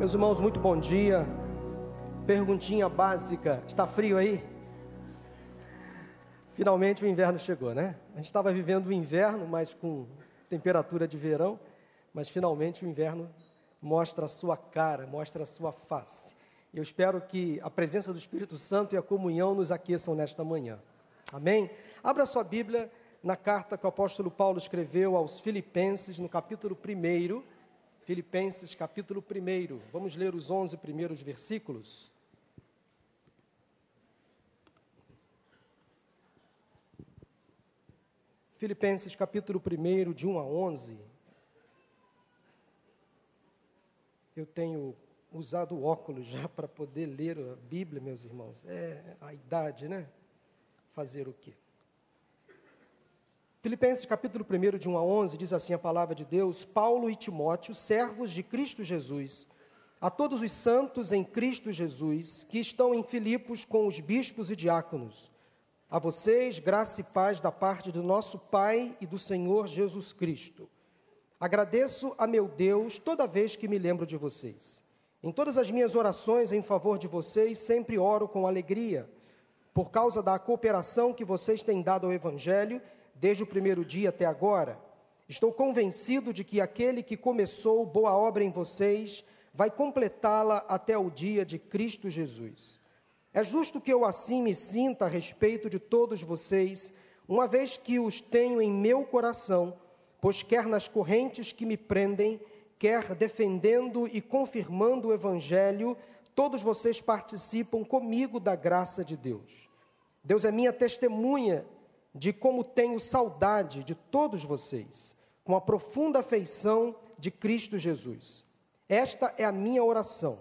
Meus irmãos, muito bom dia. Perguntinha básica: está frio aí? Finalmente o inverno chegou, né? A gente estava vivendo o inverno, mas com temperatura de verão, mas finalmente o inverno mostra a sua cara, mostra a sua face. Eu espero que a presença do Espírito Santo e a comunhão nos aqueçam nesta manhã. Amém? Abra sua Bíblia na carta que o apóstolo Paulo escreveu aos Filipenses, no capítulo 1 Filipenses capítulo 1. Vamos ler os 11 primeiros versículos. Filipenses capítulo 1, de 1 a 11. Eu tenho usado óculos já para poder ler a Bíblia, meus irmãos. É a idade, né? Fazer o quê? Filipenses capítulo 1, de 1 a 11, diz assim a palavra de Deus: Paulo e Timóteo, servos de Cristo Jesus, a todos os santos em Cristo Jesus, que estão em Filipos com os bispos e diáconos, a vocês, graça e paz da parte do nosso Pai e do Senhor Jesus Cristo. Agradeço a meu Deus toda vez que me lembro de vocês. Em todas as minhas orações em favor de vocês, sempre oro com alegria, por causa da cooperação que vocês têm dado ao Evangelho desde o primeiro dia até agora. Estou convencido de que aquele que começou boa obra em vocês vai completá-la até o dia de Cristo Jesus. É justo que eu assim me sinta a respeito de todos vocês, uma vez que os tenho em meu coração, pois quer nas correntes que me prendem, quer defendendo e confirmando o Evangelho, todos vocês participam comigo da graça de Deus. Deus é minha testemunha de como tenho saudade de todos vocês, com a profunda afeição de Cristo Jesus. Esta é a minha oração,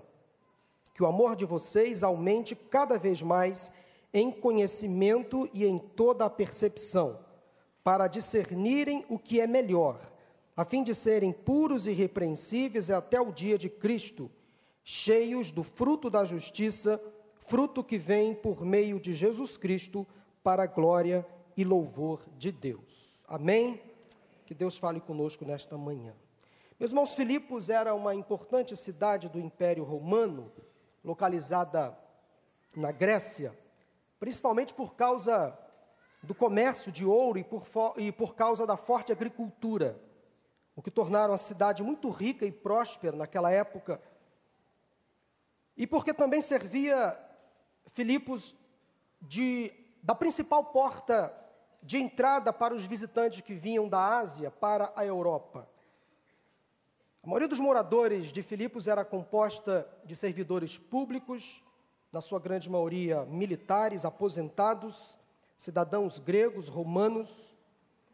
que o amor de vocês aumente cada vez mais em conhecimento e em toda a percepção, para discernirem o que é melhor, a fim de serem puros e irrepreensíveis até o dia de Cristo, cheios do fruto da justiça, fruto que vem por meio de Jesus Cristo para a glória e louvor de Deus. Amém? Que Deus fale conosco nesta manhã. Meus irmãos, Filipos era uma importante cidade do Império Romano, localizada na Grécia, principalmente por causa do comércio de ouro e por, e por causa da forte agricultura, o que tornaram a cidade muito rica e próspera naquela época. E porque também servia Filipos de, da principal porta de entrada para os visitantes que vinham da Ásia para a Europa. A maioria dos moradores de Filipos era composta de servidores públicos, na sua grande maioria militares, aposentados, cidadãos gregos, romanos.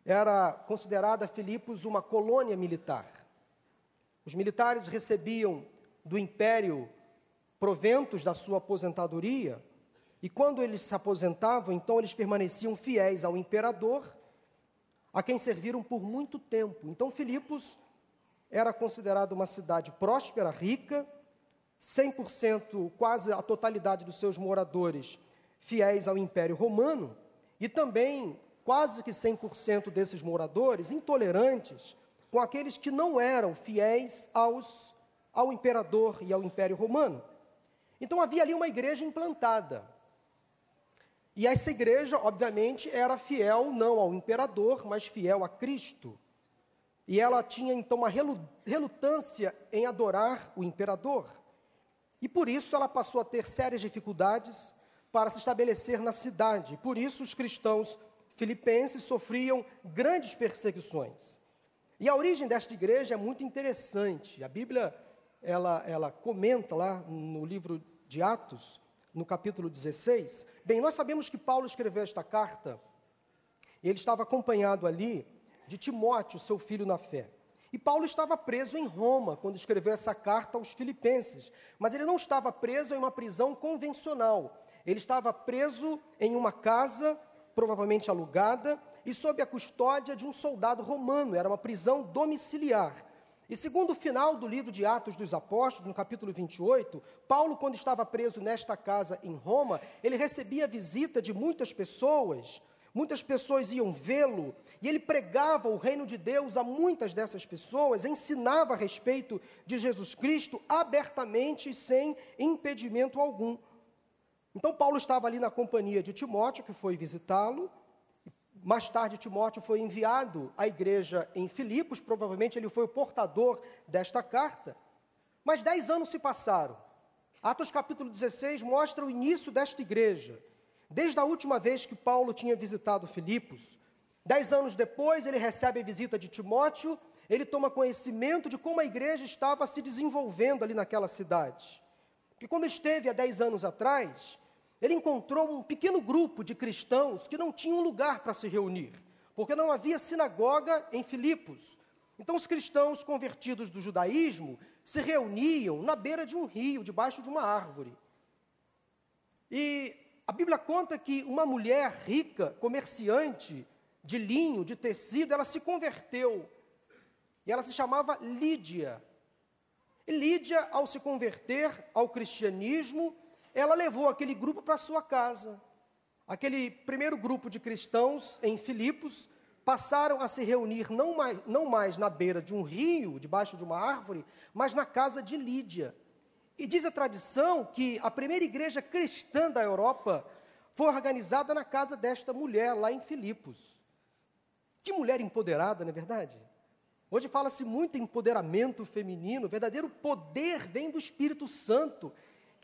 Era considerada Filipos uma colônia militar. Os militares recebiam do império proventos da sua aposentadoria e quando eles se aposentavam, então eles permaneciam fiéis ao imperador, a quem serviram por muito tempo. Então Filipos era considerado uma cidade próspera, rica, 100%, quase a totalidade dos seus moradores fiéis ao Império Romano, e também quase que 100% desses moradores intolerantes com aqueles que não eram fiéis aos, ao imperador e ao Império Romano. Então havia ali uma igreja implantada. E essa igreja, obviamente, era fiel não ao imperador, mas fiel a Cristo. E ela tinha então uma relutância em adorar o imperador. E por isso ela passou a ter sérias dificuldades para se estabelecer na cidade. Por isso os cristãos filipenses sofriam grandes perseguições. E a origem desta igreja é muito interessante. A Bíblia ela, ela comenta lá no livro de Atos no capítulo 16. Bem, nós sabemos que Paulo escreveu esta carta, ele estava acompanhado ali de Timóteo, seu filho na fé. E Paulo estava preso em Roma quando escreveu essa carta aos Filipenses, mas ele não estava preso em uma prisão convencional. Ele estava preso em uma casa, provavelmente alugada, e sob a custódia de um soldado romano. Era uma prisão domiciliar. E segundo o final do livro de Atos dos Apóstolos, no capítulo 28, Paulo, quando estava preso nesta casa em Roma, ele recebia visita de muitas pessoas, muitas pessoas iam vê-lo, e ele pregava o reino de Deus a muitas dessas pessoas, ensinava a respeito de Jesus Cristo abertamente e sem impedimento algum. Então, Paulo estava ali na companhia de Timóteo, que foi visitá-lo. Mais tarde, Timóteo foi enviado à igreja em Filipos, provavelmente ele foi o portador desta carta. Mas dez anos se passaram. Atos capítulo 16 mostra o início desta igreja. Desde a última vez que Paulo tinha visitado Filipos, dez anos depois, ele recebe a visita de Timóteo, ele toma conhecimento de como a igreja estava se desenvolvendo ali naquela cidade. Porque quando esteve há dez anos atrás, ele encontrou um pequeno grupo de cristãos que não tinham lugar para se reunir, porque não havia sinagoga em Filipos. Então, os cristãos convertidos do judaísmo se reuniam na beira de um rio, debaixo de uma árvore. E a Bíblia conta que uma mulher rica, comerciante de linho, de tecido, ela se converteu. E ela se chamava Lídia. E Lídia, ao se converter ao cristianismo, ela levou aquele grupo para sua casa. Aquele primeiro grupo de cristãos em Filipos passaram a se reunir não mais, não mais na beira de um rio, debaixo de uma árvore, mas na casa de Lídia. E diz a tradição que a primeira igreja cristã da Europa foi organizada na casa desta mulher, lá em Filipos. Que mulher empoderada, não é verdade? Hoje fala-se muito em empoderamento feminino, verdadeiro poder vem do Espírito Santo,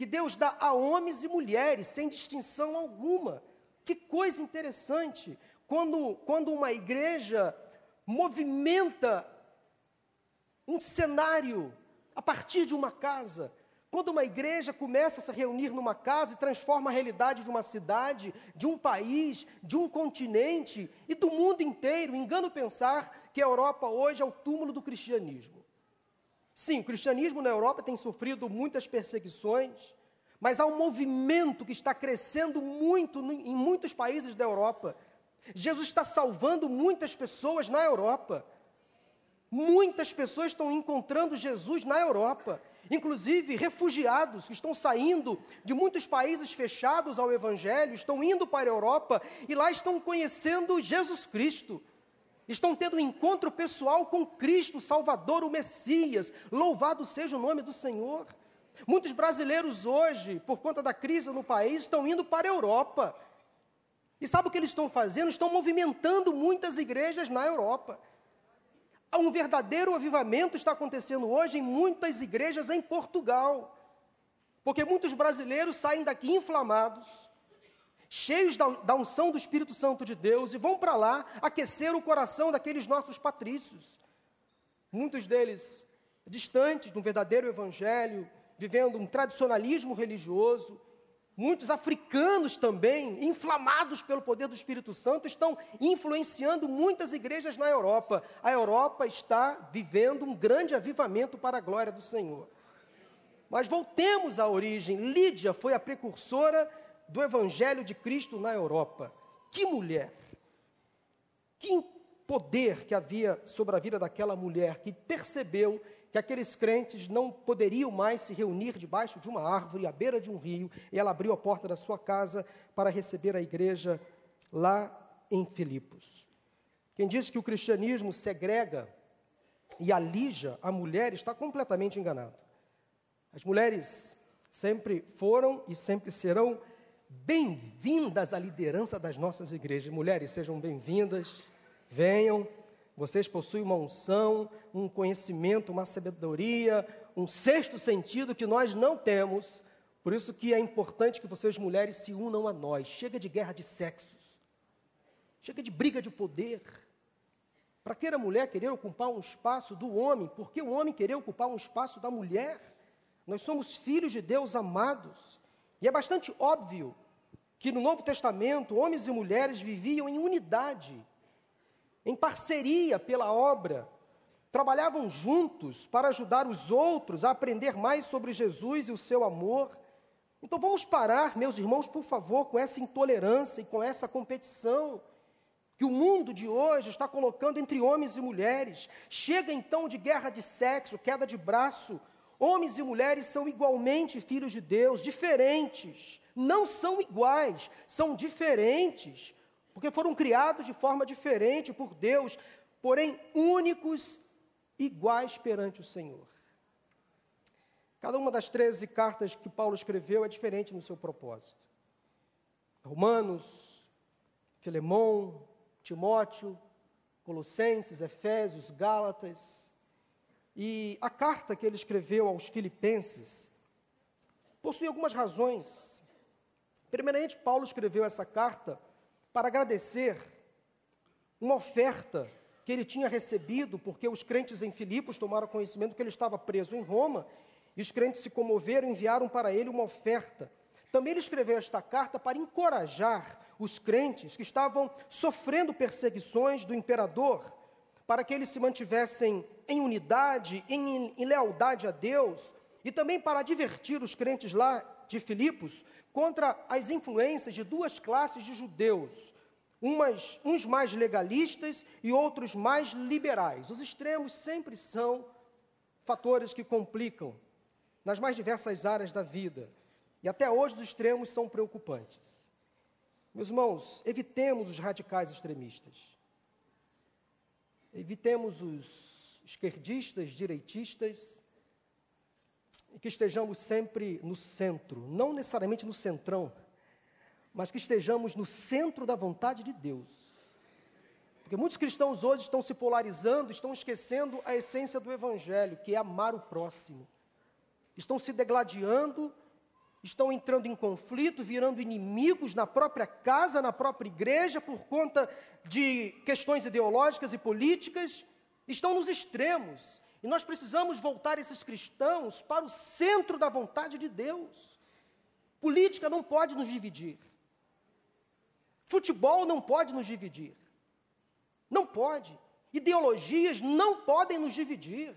que Deus dá a homens e mulheres, sem distinção alguma. Que coisa interessante! Quando, quando uma igreja movimenta um cenário a partir de uma casa, quando uma igreja começa a se reunir numa casa e transforma a realidade de uma cidade, de um país, de um continente e do mundo inteiro, engano pensar que a Europa hoje é o túmulo do cristianismo. Sim, o cristianismo na Europa tem sofrido muitas perseguições, mas há um movimento que está crescendo muito em muitos países da Europa Jesus está salvando muitas pessoas na Europa. Muitas pessoas estão encontrando Jesus na Europa, inclusive refugiados que estão saindo de muitos países fechados ao Evangelho, estão indo para a Europa e lá estão conhecendo Jesus Cristo. Estão tendo um encontro pessoal com Cristo, Salvador, o Messias. Louvado seja o nome do Senhor. Muitos brasileiros hoje, por conta da crise no país, estão indo para a Europa e sabe o que eles estão fazendo? Estão movimentando muitas igrejas na Europa. Um verdadeiro avivamento está acontecendo hoje em muitas igrejas em Portugal. Porque muitos brasileiros saem daqui inflamados, cheios da, da unção do Espírito Santo de Deus, e vão para lá aquecer o coração daqueles nossos patrícios. Muitos deles distantes de um verdadeiro evangelho, vivendo um tradicionalismo religioso, Muitos africanos também, inflamados pelo poder do Espírito Santo, estão influenciando muitas igrejas na Europa. A Europa está vivendo um grande avivamento para a glória do Senhor. Mas voltemos à origem. Lídia foi a precursora do Evangelho de Cristo na Europa. Que mulher! Que poder que havia sobre a vida daquela mulher que percebeu que aqueles crentes não poderiam mais se reunir debaixo de uma árvore, à beira de um rio, e ela abriu a porta da sua casa para receber a igreja lá em Filipos. Quem diz que o cristianismo segrega e alija a mulher está completamente enganado. As mulheres sempre foram e sempre serão bem-vindas à liderança das nossas igrejas. Mulheres, sejam bem-vindas, venham vocês possuem uma unção, um conhecimento, uma sabedoria, um sexto sentido que nós não temos. Por isso que é importante que vocês mulheres se unam a nós. Chega de guerra de sexos. Chega de briga de poder. Para que a mulher querer ocupar um espaço do homem? Por que o homem querer ocupar um espaço da mulher? Nós somos filhos de Deus amados. E é bastante óbvio que no Novo Testamento, homens e mulheres viviam em unidade em parceria pela obra, trabalhavam juntos para ajudar os outros a aprender mais sobre Jesus e o seu amor. Então vamos parar, meus irmãos, por favor, com essa intolerância e com essa competição que o mundo de hoje está colocando entre homens e mulheres. Chega então de guerra de sexo, queda de braço. Homens e mulheres são igualmente filhos de Deus, diferentes. Não são iguais, são diferentes. Porque foram criados de forma diferente por Deus, porém únicos, iguais perante o Senhor. Cada uma das 13 cartas que Paulo escreveu é diferente no seu propósito. Romanos, Filemão, Timóteo, Colossenses, Efésios, Gálatas. E a carta que ele escreveu aos Filipenses possui algumas razões. Primeiramente, Paulo escreveu essa carta para agradecer uma oferta que ele tinha recebido, porque os crentes em Filipos tomaram conhecimento que ele estava preso em Roma, e os crentes se comoveram e enviaram para ele uma oferta. Também ele escreveu esta carta para encorajar os crentes que estavam sofrendo perseguições do imperador, para que eles se mantivessem em unidade, em, em lealdade a Deus, e também para advertir os crentes lá de Filipos contra as influências de duas classes de judeus, umas, uns mais legalistas e outros mais liberais. Os extremos sempre são fatores que complicam nas mais diversas áreas da vida. E até hoje os extremos são preocupantes. Meus irmãos, evitemos os radicais extremistas. Evitemos os esquerdistas, direitistas, e que estejamos sempre no centro, não necessariamente no centrão, mas que estejamos no centro da vontade de Deus. Porque muitos cristãos hoje estão se polarizando, estão esquecendo a essência do Evangelho, que é amar o próximo. Estão se degladiando, estão entrando em conflito, virando inimigos na própria casa, na própria igreja, por conta de questões ideológicas e políticas, estão nos extremos. E nós precisamos voltar esses cristãos para o centro da vontade de Deus. Política não pode nos dividir. Futebol não pode nos dividir. Não pode. Ideologias não podem nos dividir.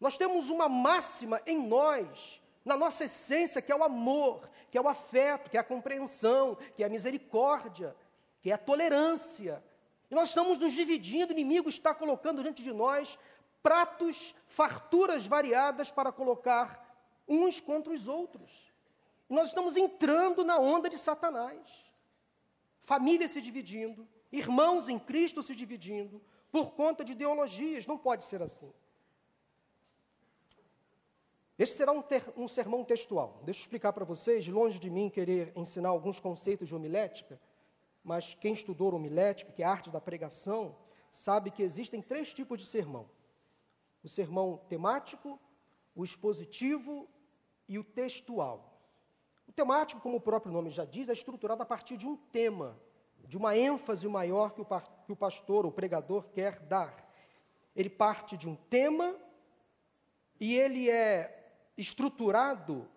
Nós temos uma máxima em nós, na nossa essência, que é o amor, que é o afeto, que é a compreensão, que é a misericórdia, que é a tolerância. E nós estamos nos dividindo, o inimigo está colocando diante de nós pratos, farturas variadas para colocar uns contra os outros. E nós estamos entrando na onda de Satanás. Família se dividindo, irmãos em Cristo se dividindo, por conta de ideologias. Não pode ser assim. Este será um, ter, um sermão textual. Deixa eu explicar para vocês, longe de mim querer ensinar alguns conceitos de homilética, mas quem estudou homilética, que é a arte da pregação, sabe que existem três tipos de sermão: o sermão temático, o expositivo e o textual. O temático, como o próprio nome já diz, é estruturado a partir de um tema, de uma ênfase maior que o, que o pastor, o pregador, quer dar. Ele parte de um tema e ele é estruturado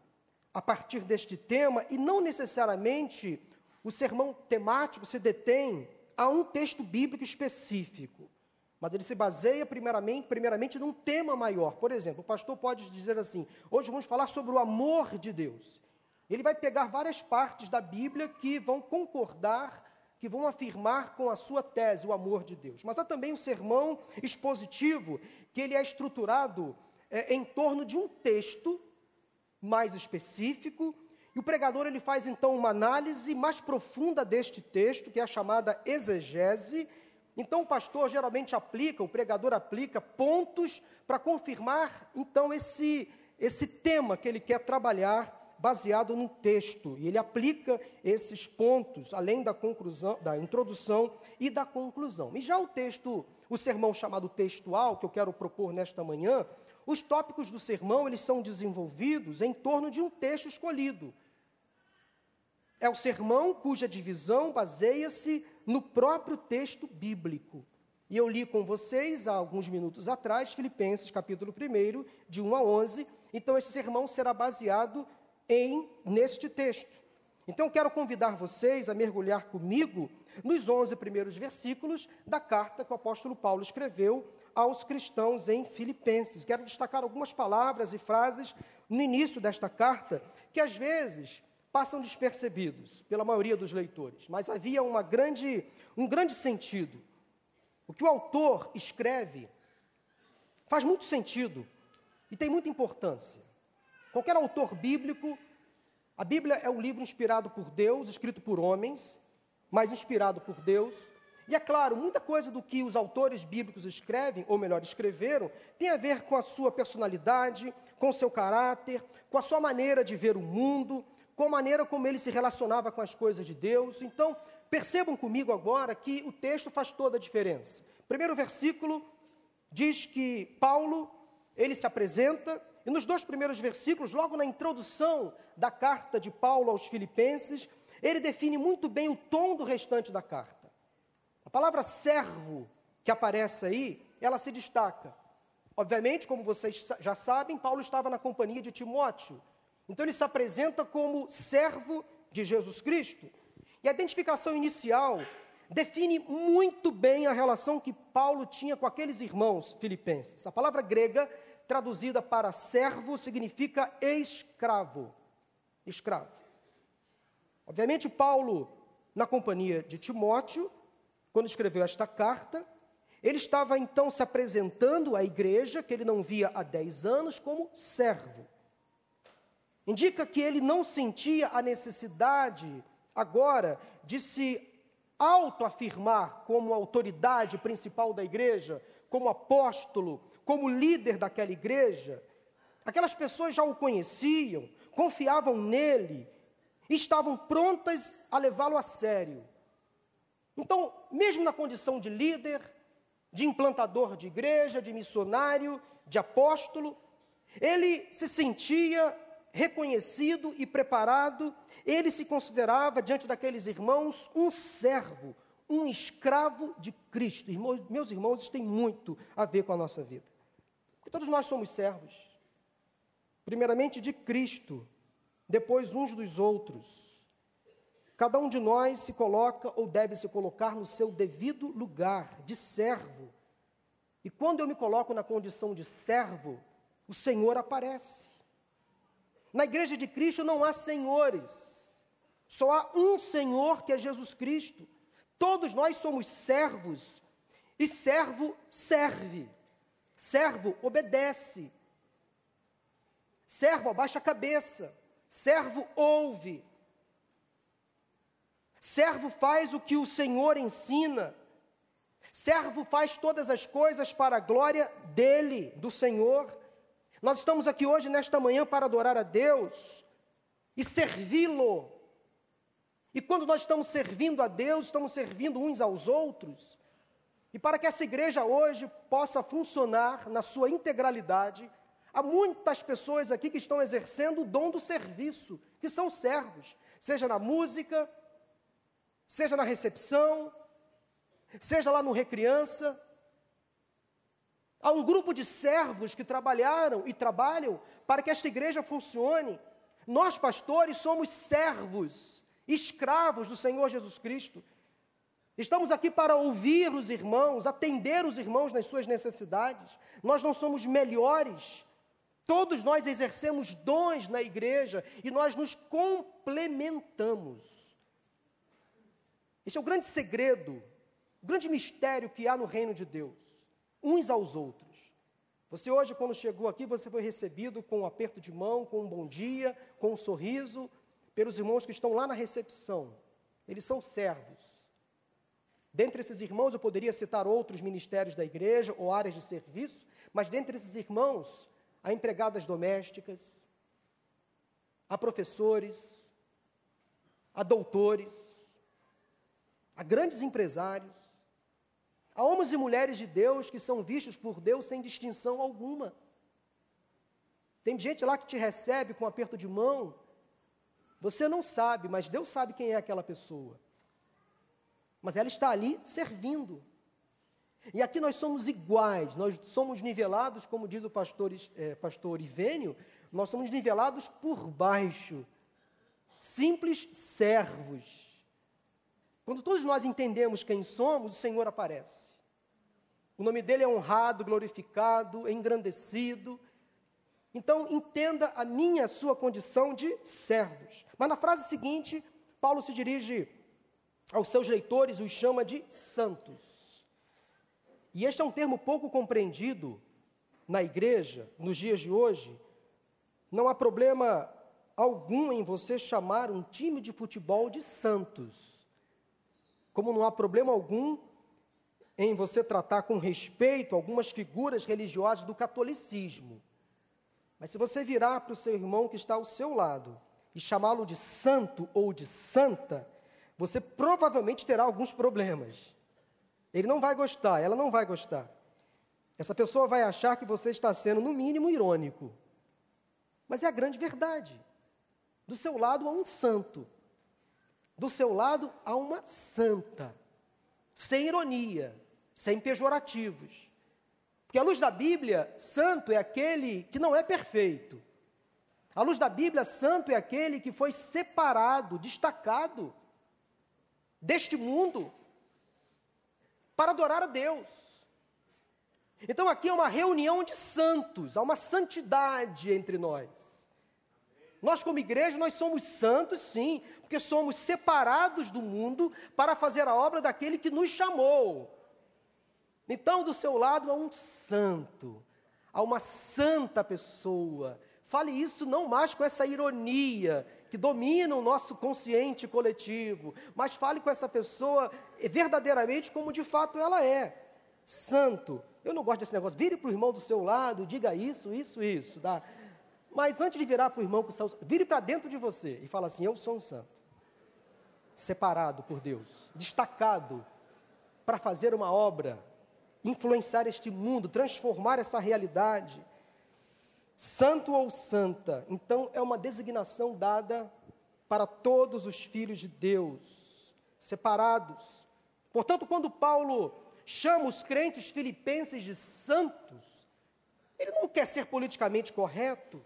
a partir deste tema e não necessariamente o sermão temático se detém a um texto bíblico específico, mas ele se baseia primeiramente, primeiramente num tema maior. Por exemplo, o pastor pode dizer assim: hoje vamos falar sobre o amor de Deus. Ele vai pegar várias partes da Bíblia que vão concordar, que vão afirmar com a sua tese o amor de Deus. Mas há também um sermão expositivo que ele é estruturado é, em torno de um texto mais específico, e o pregador ele faz então uma análise mais profunda deste texto, que é a chamada exegese. Então o pastor geralmente aplica, o pregador aplica pontos para confirmar então esse esse tema que ele quer trabalhar baseado num texto, e ele aplica esses pontos, além da conclusão, da introdução e da conclusão. E já o texto, o sermão chamado textual, que eu quero propor nesta manhã, os tópicos do sermão, eles são desenvolvidos em torno de um texto escolhido. É o sermão cuja divisão baseia-se no próprio texto bíblico. E eu li com vocês, há alguns minutos atrás, Filipenses capítulo 1, de 1 a 11. Então, esse sermão será baseado em neste texto. Então, eu quero convidar vocês a mergulhar comigo nos 11 primeiros versículos da carta que o apóstolo Paulo escreveu aos cristãos em Filipenses. Quero destacar algumas palavras e frases no início desta carta que às vezes passam despercebidos pela maioria dos leitores, mas havia uma grande, um grande sentido. O que o autor escreve faz muito sentido e tem muita importância. Qualquer autor bíblico, a Bíblia é um livro inspirado por Deus, escrito por homens, mas inspirado por Deus. E é claro, muita coisa do que os autores bíblicos escrevem, ou melhor, escreveram, tem a ver com a sua personalidade, com o seu caráter, com a sua maneira de ver o mundo, com a maneira como ele se relacionava com as coisas de Deus. Então, percebam comigo agora que o texto faz toda a diferença. Primeiro versículo diz que Paulo, ele se apresenta, e nos dois primeiros versículos, logo na introdução da carta de Paulo aos Filipenses, ele define muito bem o tom do restante da carta. A palavra servo que aparece aí, ela se destaca. Obviamente, como vocês já sabem, Paulo estava na companhia de Timóteo. Então ele se apresenta como servo de Jesus Cristo. E a identificação inicial define muito bem a relação que Paulo tinha com aqueles irmãos filipenses. A palavra grega traduzida para servo significa escravo. Escravo. Obviamente, Paulo, na companhia de Timóteo, quando escreveu esta carta, ele estava então se apresentando à igreja, que ele não via há 10 anos, como servo. Indica que ele não sentia a necessidade agora de se autoafirmar como autoridade principal da igreja, como apóstolo, como líder daquela igreja. Aquelas pessoas já o conheciam, confiavam nele, estavam prontas a levá-lo a sério. Então, mesmo na condição de líder, de implantador de igreja, de missionário, de apóstolo, ele se sentia reconhecido e preparado, ele se considerava, diante daqueles irmãos, um servo, um escravo de Cristo. Irmãos, meus irmãos, isso tem muito a ver com a nossa vida. Porque todos nós somos servos, primeiramente de Cristo, depois uns dos outros. Cada um de nós se coloca ou deve se colocar no seu devido lugar de servo. E quando eu me coloco na condição de servo, o Senhor aparece. Na igreja de Cristo não há senhores, só há um Senhor que é Jesus Cristo. Todos nós somos servos, e servo serve, servo obedece, servo abaixa a cabeça, Servo ouve. Servo faz o que o Senhor ensina. Servo faz todas as coisas para a glória dele, do Senhor. Nós estamos aqui hoje, nesta manhã, para adorar a Deus e servi-lo. E quando nós estamos servindo a Deus, estamos servindo uns aos outros. E para que essa igreja hoje possa funcionar na sua integralidade, Há muitas pessoas aqui que estão exercendo o dom do serviço, que são servos, seja na música, seja na recepção, seja lá no Recriança. Há um grupo de servos que trabalharam e trabalham para que esta igreja funcione. Nós, pastores, somos servos, escravos do Senhor Jesus Cristo. Estamos aqui para ouvir os irmãos, atender os irmãos nas suas necessidades. Nós não somos melhores Todos nós exercemos dons na igreja e nós nos complementamos. Esse é o grande segredo, o grande mistério que há no reino de Deus, uns aos outros. Você hoje, quando chegou aqui, você foi recebido com um aperto de mão, com um bom dia, com um sorriso, pelos irmãos que estão lá na recepção. Eles são servos. Dentre esses irmãos, eu poderia citar outros ministérios da igreja ou áreas de serviço, mas dentre esses irmãos, a empregadas domésticas, a professores, a doutores, a grandes empresários, a homens e mulheres de Deus que são vistos por Deus sem distinção alguma. Tem gente lá que te recebe com um aperto de mão, você não sabe, mas Deus sabe quem é aquela pessoa. Mas ela está ali servindo. E aqui nós somos iguais, nós somos nivelados, como diz o pastor, é, pastor Ivênio, nós somos nivelados por baixo, simples servos. Quando todos nós entendemos quem somos, o Senhor aparece. O nome dele é honrado, glorificado, engrandecido. Então, entenda a minha, a sua condição de servos. Mas na frase seguinte, Paulo se dirige aos seus leitores os chama de santos. E este é um termo pouco compreendido na igreja, nos dias de hoje. Não há problema algum em você chamar um time de futebol de santos. Como não há problema algum em você tratar com respeito algumas figuras religiosas do catolicismo. Mas se você virar para o seu irmão que está ao seu lado e chamá-lo de santo ou de santa, você provavelmente terá alguns problemas. Ele não vai gostar, ela não vai gostar. Essa pessoa vai achar que você está sendo, no mínimo, irônico. Mas é a grande verdade. Do seu lado há um santo. Do seu lado há uma santa. Sem ironia, sem pejorativos. Porque à luz da Bíblia, santo é aquele que não é perfeito. À luz da Bíblia, santo é aquele que foi separado, destacado deste mundo para adorar a Deus. Então aqui é uma reunião de santos, há uma santidade entre nós. Nós, como igreja, nós somos santos, sim, porque somos separados do mundo para fazer a obra daquele que nos chamou. Então, do seu lado há um santo, há uma santa pessoa. Fale isso não mais com essa ironia que domina o nosso consciente coletivo, mas fale com essa pessoa verdadeiramente como de fato ela é. Santo, eu não gosto desse negócio. Vire para o irmão do seu lado, diga isso, isso, isso. Tá? Mas antes de virar para o irmão, vire para dentro de você e fala assim: Eu sou um santo. Separado por Deus, destacado para fazer uma obra, influenciar este mundo, transformar essa realidade. Santo ou santa, então é uma designação dada para todos os filhos de Deus, separados. Portanto, quando Paulo chama os crentes filipenses de santos, ele não quer ser politicamente correto.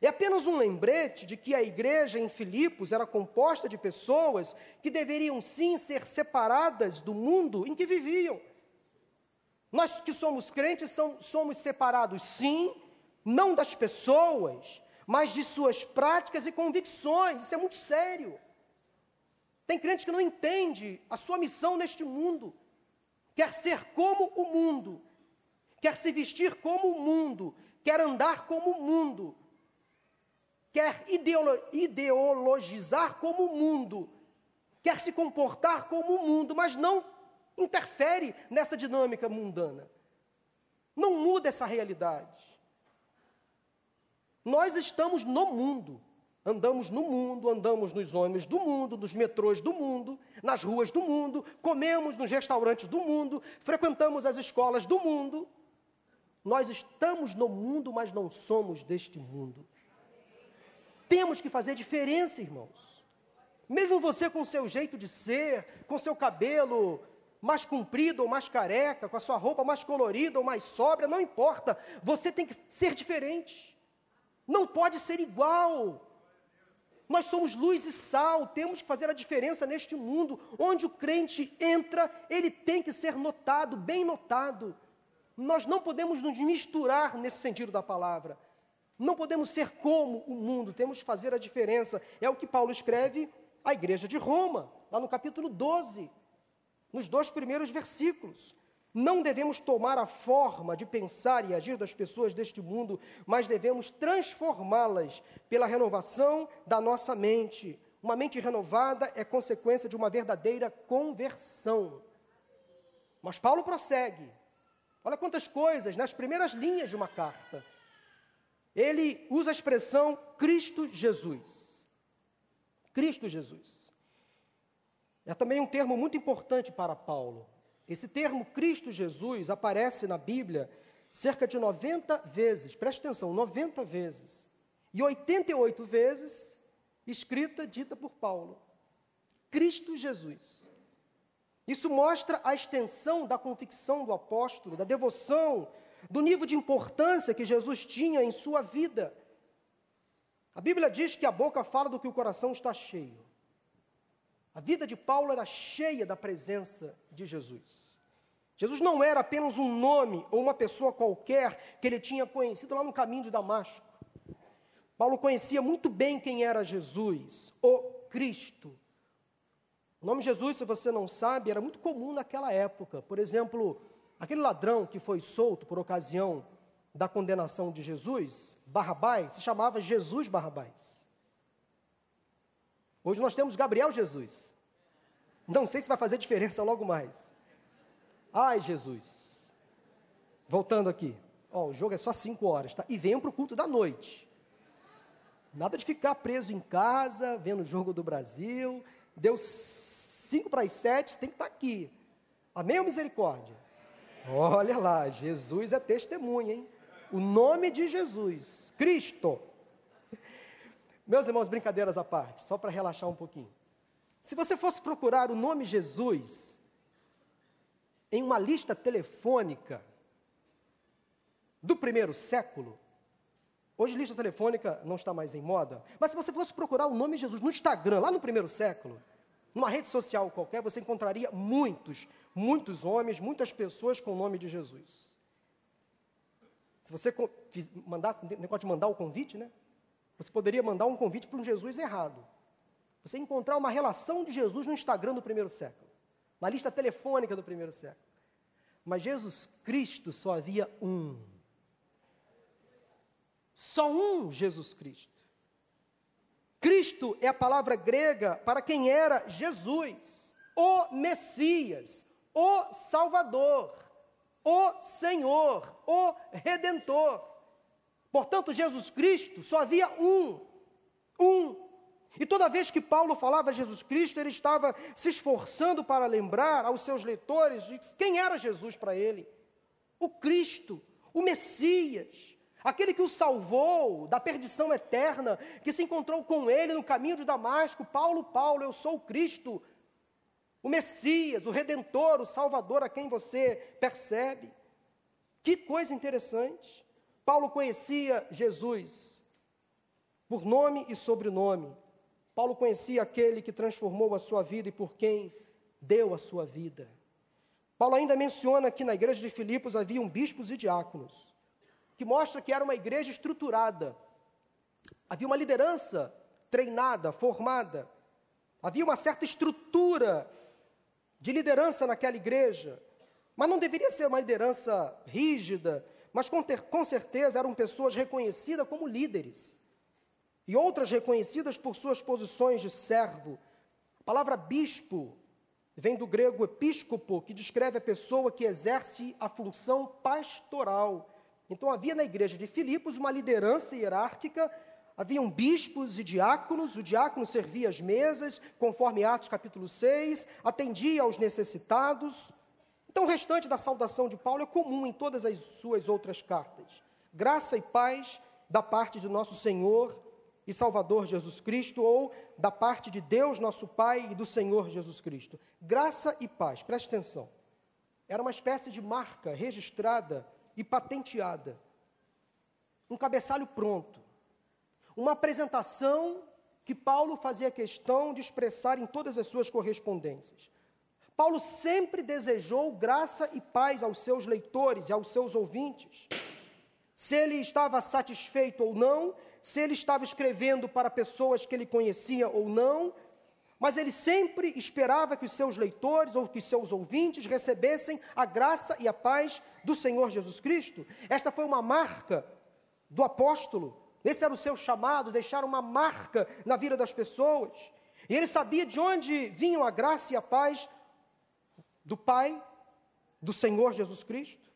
É apenas um lembrete de que a igreja em Filipos era composta de pessoas que deveriam sim ser separadas do mundo em que viviam. Nós que somos crentes somos separados, sim, não das pessoas, mas de suas práticas e convicções. Isso é muito sério. Tem crente que não entende a sua missão neste mundo quer ser como o mundo, quer se vestir como o mundo, quer andar como o mundo, quer ideolo ideologizar como o mundo, quer se comportar como o mundo, mas não interfere nessa dinâmica mundana. Não muda essa realidade. Nós estamos no mundo. Andamos no mundo, andamos nos ônibus do mundo, nos metrôs do mundo, nas ruas do mundo, comemos nos restaurantes do mundo, frequentamos as escolas do mundo. Nós estamos no mundo, mas não somos deste mundo. Temos que fazer diferença, irmãos. Mesmo você com seu jeito de ser, com seu cabelo mais comprido ou mais careca, com a sua roupa mais colorida ou mais sóbria, não importa. Você tem que ser diferente. Não pode ser igual. Nós somos luz e sal, temos que fazer a diferença neste mundo. Onde o crente entra, ele tem que ser notado, bem notado. Nós não podemos nos misturar nesse sentido da palavra. Não podemos ser como o mundo, temos que fazer a diferença. É o que Paulo escreve à igreja de Roma, lá no capítulo 12, nos dois primeiros versículos. Não devemos tomar a forma de pensar e agir das pessoas deste mundo, mas devemos transformá-las pela renovação da nossa mente. Uma mente renovada é consequência de uma verdadeira conversão. Mas Paulo prossegue. Olha quantas coisas nas primeiras linhas de uma carta. Ele usa a expressão Cristo Jesus. Cristo Jesus. É também um termo muito importante para Paulo. Esse termo Cristo Jesus aparece na Bíblia cerca de 90 vezes, preste atenção, 90 vezes. E 88 vezes escrita, dita por Paulo. Cristo Jesus. Isso mostra a extensão da convicção do apóstolo, da devoção, do nível de importância que Jesus tinha em sua vida. A Bíblia diz que a boca fala do que o coração está cheio. A vida de Paulo era cheia da presença de Jesus. Jesus não era apenas um nome ou uma pessoa qualquer que ele tinha conhecido lá no caminho de Damasco. Paulo conhecia muito bem quem era Jesus, o Cristo. O nome Jesus, se você não sabe, era muito comum naquela época. Por exemplo, aquele ladrão que foi solto por ocasião da condenação de Jesus, Barrabás, se chamava Jesus Barrabás. Hoje nós temos Gabriel Jesus. Não sei se vai fazer diferença logo mais. Ai, Jesus. Voltando aqui. Ó, o jogo é só 5 horas, tá? E venham para o culto da noite. Nada de ficar preso em casa, vendo o jogo do Brasil. Deu 5 para as 7, tem que estar tá aqui. Amém ou misericórdia? Olha lá, Jesus é testemunha, hein? O nome de Jesus, Cristo. Meus irmãos, brincadeiras à parte, só para relaxar um pouquinho. Se você fosse procurar o nome Jesus em uma lista telefônica do primeiro século, hoje lista telefônica não está mais em moda, mas se você fosse procurar o nome Jesus no Instagram, lá no primeiro século, numa rede social qualquer, você encontraria muitos, muitos homens, muitas pessoas com o nome de Jesus. Se você mandasse, negócio de mandar o convite, né? Você poderia mandar um convite para um Jesus errado. Você encontrar uma relação de Jesus no Instagram do primeiro século, na lista telefônica do primeiro século. Mas Jesus Cristo só havia um. Só um Jesus Cristo. Cristo é a palavra grega para quem era Jesus, o Messias, o Salvador, o Senhor, o Redentor. Portanto, Jesus Cristo só havia um, um. E toda vez que Paulo falava Jesus Cristo, ele estava se esforçando para lembrar aos seus leitores de quem era Jesus para ele: o Cristo, o Messias, aquele que o salvou da perdição eterna, que se encontrou com ele no caminho de Damasco. Paulo, Paulo, eu sou o Cristo, o Messias, o Redentor, o Salvador a quem você percebe. Que coisa interessante. Paulo conhecia Jesus por nome e sobrenome. Paulo conhecia aquele que transformou a sua vida e por quem deu a sua vida. Paulo ainda menciona que na igreja de Filipos haviam bispos e diáconos, que mostra que era uma igreja estruturada. Havia uma liderança treinada, formada. Havia uma certa estrutura de liderança naquela igreja, mas não deveria ser uma liderança rígida, mas com, ter, com certeza eram pessoas reconhecidas como líderes, e outras reconhecidas por suas posições de servo. A palavra bispo vem do grego episcopo, que descreve a pessoa que exerce a função pastoral. Então havia na igreja de Filipos uma liderança hierárquica Haviam bispos e diáconos, o diácono servia as mesas, conforme Atos capítulo 6, atendia aos necessitados. Então, o restante da saudação de Paulo é comum em todas as suas outras cartas. Graça e paz da parte de nosso Senhor e Salvador Jesus Cristo, ou da parte de Deus, nosso Pai, e do Senhor Jesus Cristo. Graça e paz, preste atenção. Era uma espécie de marca registrada e patenteada. Um cabeçalho pronto uma apresentação que Paulo fazia questão de expressar em todas as suas correspondências. Paulo sempre desejou graça e paz aos seus leitores e aos seus ouvintes. Se ele estava satisfeito ou não, se ele estava escrevendo para pessoas que ele conhecia ou não, mas ele sempre esperava que os seus leitores ou que os seus ouvintes recebessem a graça e a paz do Senhor Jesus Cristo. Esta foi uma marca do apóstolo esse era o seu chamado, deixar uma marca na vida das pessoas. E ele sabia de onde vinham a graça e a paz do Pai, do Senhor Jesus Cristo.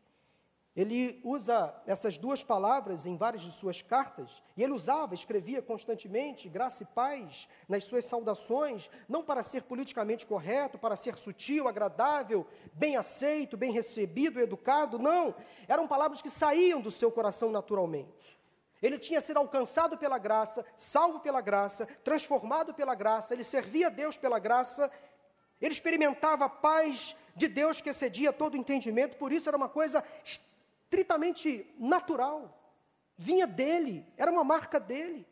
Ele usa essas duas palavras em várias de suas cartas, e ele usava, escrevia constantemente graça e paz nas suas saudações, não para ser politicamente correto, para ser sutil, agradável, bem aceito, bem recebido, educado, não. Eram palavras que saíam do seu coração naturalmente. Ele tinha sido alcançado pela graça, salvo pela graça, transformado pela graça, ele servia a Deus pela graça, ele experimentava a paz de Deus que excedia todo entendimento, por isso era uma coisa estritamente natural, vinha dele, era uma marca dele.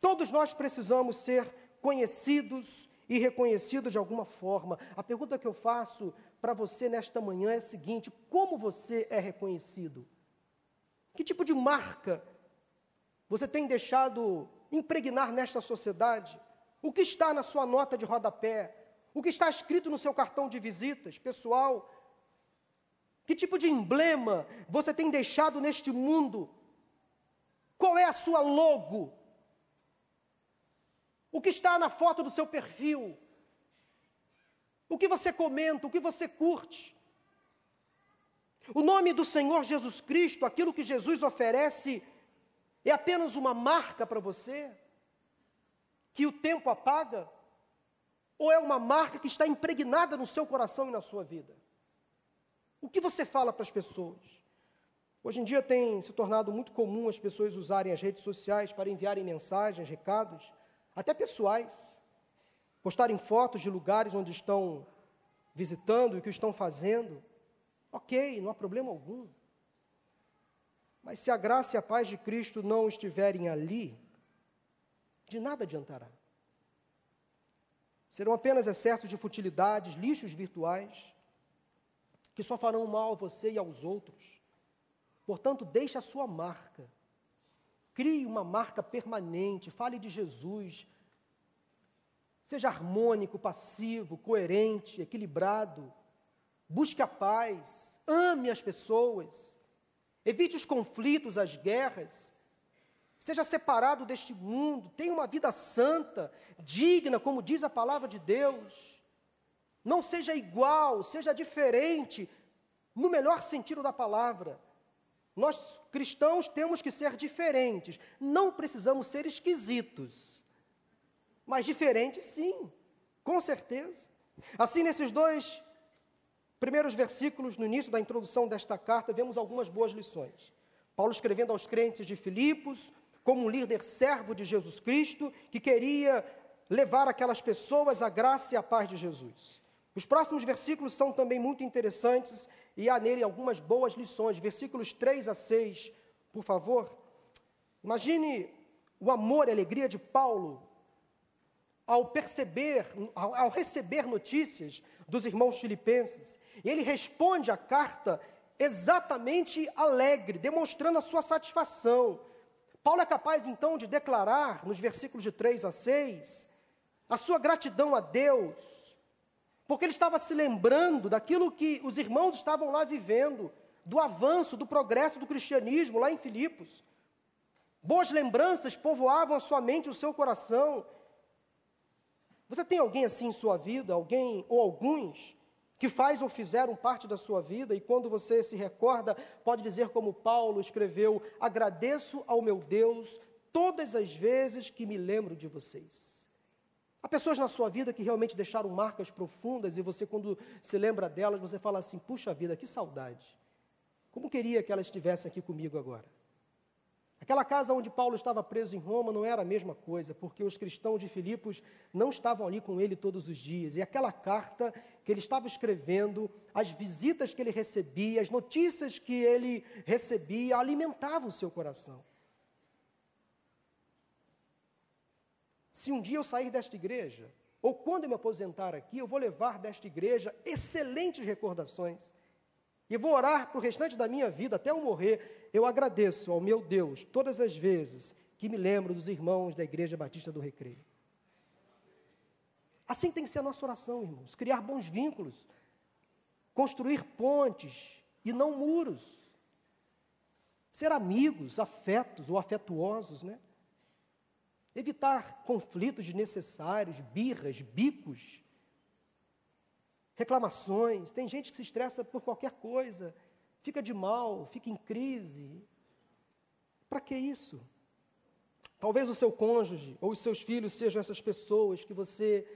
Todos nós precisamos ser conhecidos e reconhecidos de alguma forma. A pergunta que eu faço para você nesta manhã é a seguinte: como você é reconhecido? Que tipo de marca você tem deixado impregnar nesta sociedade? O que está na sua nota de rodapé? O que está escrito no seu cartão de visitas pessoal? Que tipo de emblema você tem deixado neste mundo? Qual é a sua logo? O que está na foto do seu perfil? o que você comenta, o que você curte. O nome do Senhor Jesus Cristo, aquilo que Jesus oferece, é apenas uma marca para você, que o tempo apaga? Ou é uma marca que está impregnada no seu coração e na sua vida? O que você fala para as pessoas? Hoje em dia tem se tornado muito comum as pessoas usarem as redes sociais para enviarem mensagens, recados, até pessoais, postarem fotos de lugares onde estão visitando e o que estão fazendo. Ok, não há problema algum. Mas se a graça e a paz de Cristo não estiverem ali, de nada adiantará. Serão apenas excessos de futilidades, lixos virtuais, que só farão mal a você e aos outros. Portanto, deixe a sua marca. Crie uma marca permanente, fale de Jesus. Seja harmônico, passivo, coerente, equilibrado. Busque a paz, ame as pessoas. Evite os conflitos, as guerras. Seja separado deste mundo, tenha uma vida santa, digna, como diz a palavra de Deus. Não seja igual, seja diferente, no melhor sentido da palavra. Nós cristãos temos que ser diferentes, não precisamos ser esquisitos, mas diferentes sim, com certeza. Assim, nesses dois primeiros versículos, no início da introdução desta carta, vemos algumas boas lições. Paulo escrevendo aos crentes de Filipos, como um líder servo de Jesus Cristo, que queria levar aquelas pessoas a graça e a paz de Jesus. Os próximos versículos são também muito interessantes e há nele algumas boas lições. Versículos 3 a 6, por favor. Imagine o amor e a alegria de Paulo ao perceber, ao, ao receber notícias dos irmãos filipenses. Ele responde a carta exatamente alegre, demonstrando a sua satisfação. Paulo é capaz então de declarar, nos versículos de 3 a 6, a sua gratidão a Deus porque ele estava se lembrando daquilo que os irmãos estavam lá vivendo, do avanço, do progresso do cristianismo lá em Filipos. Boas lembranças povoavam a sua mente e o seu coração. Você tem alguém assim em sua vida, alguém ou alguns, que faz ou fizeram parte da sua vida, e quando você se recorda, pode dizer como Paulo escreveu: Agradeço ao meu Deus todas as vezes que me lembro de vocês. Há pessoas na sua vida que realmente deixaram marcas profundas e você, quando se lembra delas, você fala assim: puxa vida, que saudade. Como queria que elas estivessem aqui comigo agora? Aquela casa onde Paulo estava preso em Roma não era a mesma coisa, porque os cristãos de Filipos não estavam ali com ele todos os dias. E aquela carta que ele estava escrevendo, as visitas que ele recebia, as notícias que ele recebia, alimentavam o seu coração. se um dia eu sair desta igreja, ou quando eu me aposentar aqui, eu vou levar desta igreja excelentes recordações. E vou orar para o restante da minha vida, até eu morrer. Eu agradeço ao meu Deus todas as vezes que me lembro dos irmãos da Igreja Batista do Recreio. Assim tem que ser a nossa oração, irmãos. Criar bons vínculos, construir pontes e não muros. Ser amigos, afetos ou afetuosos, né? Evitar conflitos desnecessários, birras, bicos, reclamações. Tem gente que se estressa por qualquer coisa, fica de mal, fica em crise. Para que isso? Talvez o seu cônjuge ou os seus filhos sejam essas pessoas que você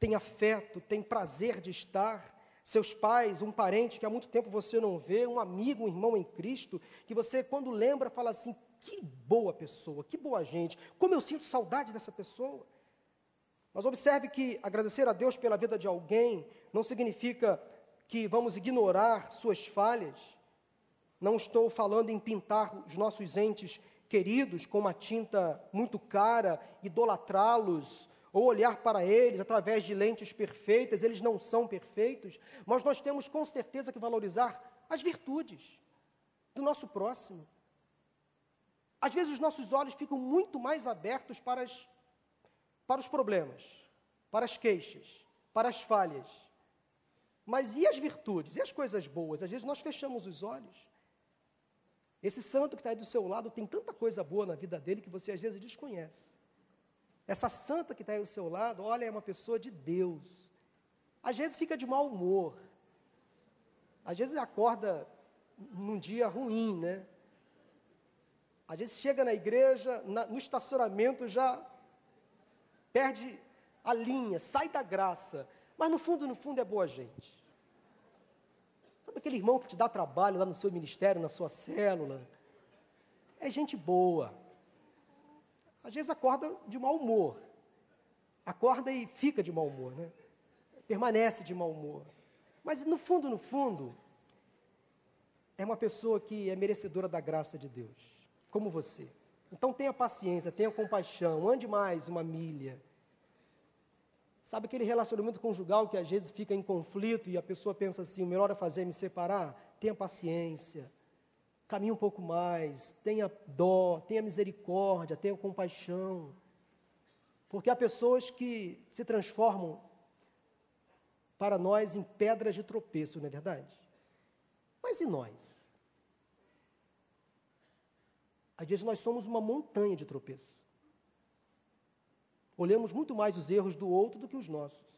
tem afeto, tem prazer de estar. Seus pais, um parente que há muito tempo você não vê, um amigo, um irmão em Cristo, que você, quando lembra, fala assim: que boa pessoa, que boa gente, como eu sinto saudade dessa pessoa. Mas observe que agradecer a Deus pela vida de alguém não significa que vamos ignorar suas falhas. Não estou falando em pintar os nossos entes queridos com uma tinta muito cara, idolatrá-los, ou olhar para eles através de lentes perfeitas, eles não são perfeitos, mas nós temos com certeza que valorizar as virtudes do nosso próximo. Às vezes os nossos olhos ficam muito mais abertos para, as, para os problemas, para as queixas, para as falhas. Mas e as virtudes, e as coisas boas? Às vezes nós fechamos os olhos. Esse santo que está aí do seu lado tem tanta coisa boa na vida dele que você às vezes desconhece. Essa santa que está aí do seu lado, olha, é uma pessoa de Deus. às vezes fica de mau humor. Às vezes acorda num dia ruim, né? Às vezes chega na igreja, na, no estacionamento já perde a linha, sai da graça. Mas no fundo, no fundo é boa gente. Aquele irmão que te dá trabalho lá no seu ministério, na sua célula? É gente boa. Às vezes acorda de mau humor. Acorda e fica de mau humor, né? Permanece de mau humor. Mas no fundo, no fundo, é uma pessoa que é merecedora da graça de Deus, como você. Então tenha paciência, tenha compaixão, ande mais uma milha. Sabe aquele relacionamento conjugal que às vezes fica em conflito e a pessoa pensa assim: o melhor é fazer é me separar? Tenha paciência, caminhe um pouco mais, tenha dó, tenha misericórdia, tenha compaixão. Porque há pessoas que se transformam para nós em pedras de tropeço, não é verdade? Mas e nós? Às vezes nós somos uma montanha de tropeço. Olhamos muito mais os erros do outro do que os nossos.